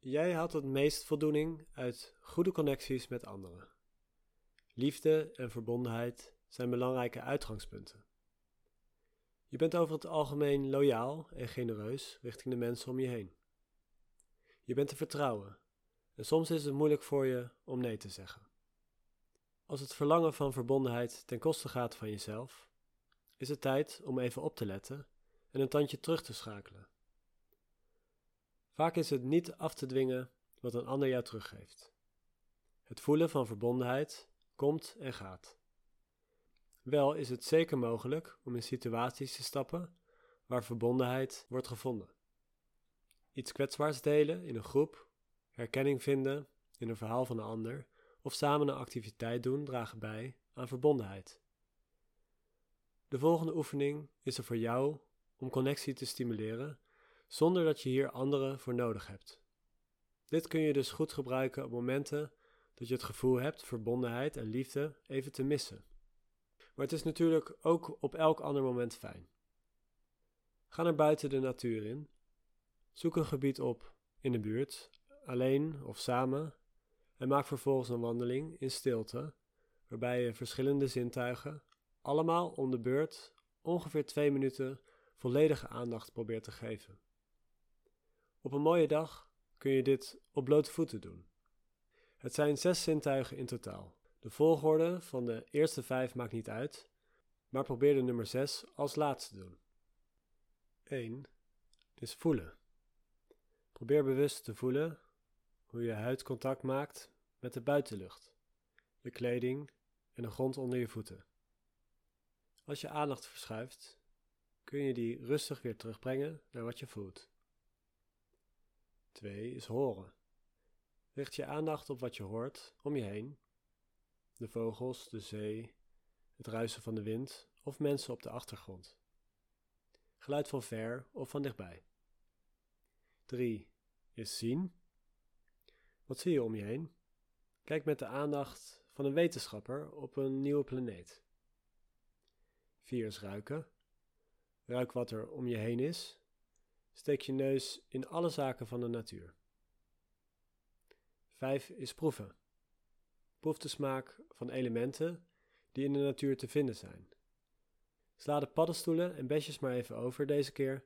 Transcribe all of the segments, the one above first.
Jij haalt het meest voldoening uit goede connecties met anderen. Liefde en verbondenheid zijn belangrijke uitgangspunten. Je bent over het algemeen loyaal en genereus richting de mensen om je heen. Je bent te vertrouwen en soms is het moeilijk voor je om nee te zeggen. Als het verlangen van verbondenheid ten koste gaat van jezelf, is het tijd om even op te letten en een tandje terug te schakelen. Vaak is het niet af te dwingen wat een ander jou teruggeeft. Het voelen van verbondenheid komt en gaat. Wel is het zeker mogelijk om in situaties te stappen waar verbondenheid wordt gevonden. Iets kwetsbaars delen in een groep, herkenning vinden in een verhaal van een ander of samen een activiteit doen dragen bij aan verbondenheid. De volgende oefening is er voor jou om connectie te stimuleren zonder dat je hier anderen voor nodig hebt. Dit kun je dus goed gebruiken op momenten dat je het gevoel hebt verbondenheid en liefde even te missen. Maar het is natuurlijk ook op elk ander moment fijn. Ga naar buiten de natuur in. Zoek een gebied op in de buurt, alleen of samen, en maak vervolgens een wandeling in stilte, waarbij je verschillende zintuigen, allemaal om de beurt, ongeveer twee minuten volledige aandacht probeert te geven. Op een mooie dag kun je dit op blote voeten doen. Het zijn zes zintuigen in totaal. De volgorde van de eerste vijf maakt niet uit, maar probeer de nummer 6 als laatste te doen. 1 is voelen. Probeer bewust te voelen hoe je huid contact maakt met de buitenlucht, je kleding en de grond onder je voeten. Als je aandacht verschuift, kun je die rustig weer terugbrengen naar wat je voelt. 2 is horen. Richt je aandacht op wat je hoort om je heen. De vogels, de zee, het ruisen van de wind of mensen op de achtergrond. Geluid van ver of van dichtbij. 3 is zien. Wat zie je om je heen? Kijk met de aandacht van een wetenschapper op een nieuwe planeet. 4 is ruiken. Ruik wat er om je heen is Steek je neus in alle zaken van de natuur. 5 is proeven. Proef de smaak van elementen die in de natuur te vinden zijn. Sla de paddenstoelen en besjes maar even over deze keer,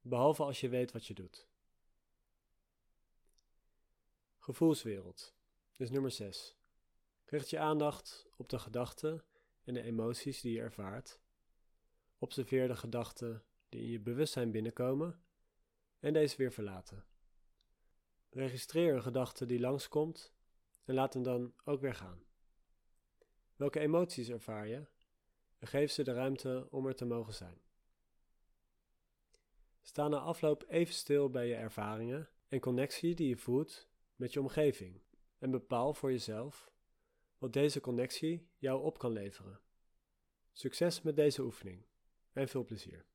behalve als je weet wat je doet. Gevoelswereld is nummer 6. Richt je aandacht op de gedachten en de emoties die je ervaart. Observeer de gedachten die in je bewustzijn binnenkomen en deze weer verlaten. Registreer een gedachte die langskomt en laat hem dan ook weer gaan. Welke emoties ervaar je en geef ze de ruimte om er te mogen zijn. Sta na afloop even stil bij je ervaringen en connectie die je voelt met je omgeving en bepaal voor jezelf wat deze connectie jou op kan leveren. Succes met deze oefening en veel plezier.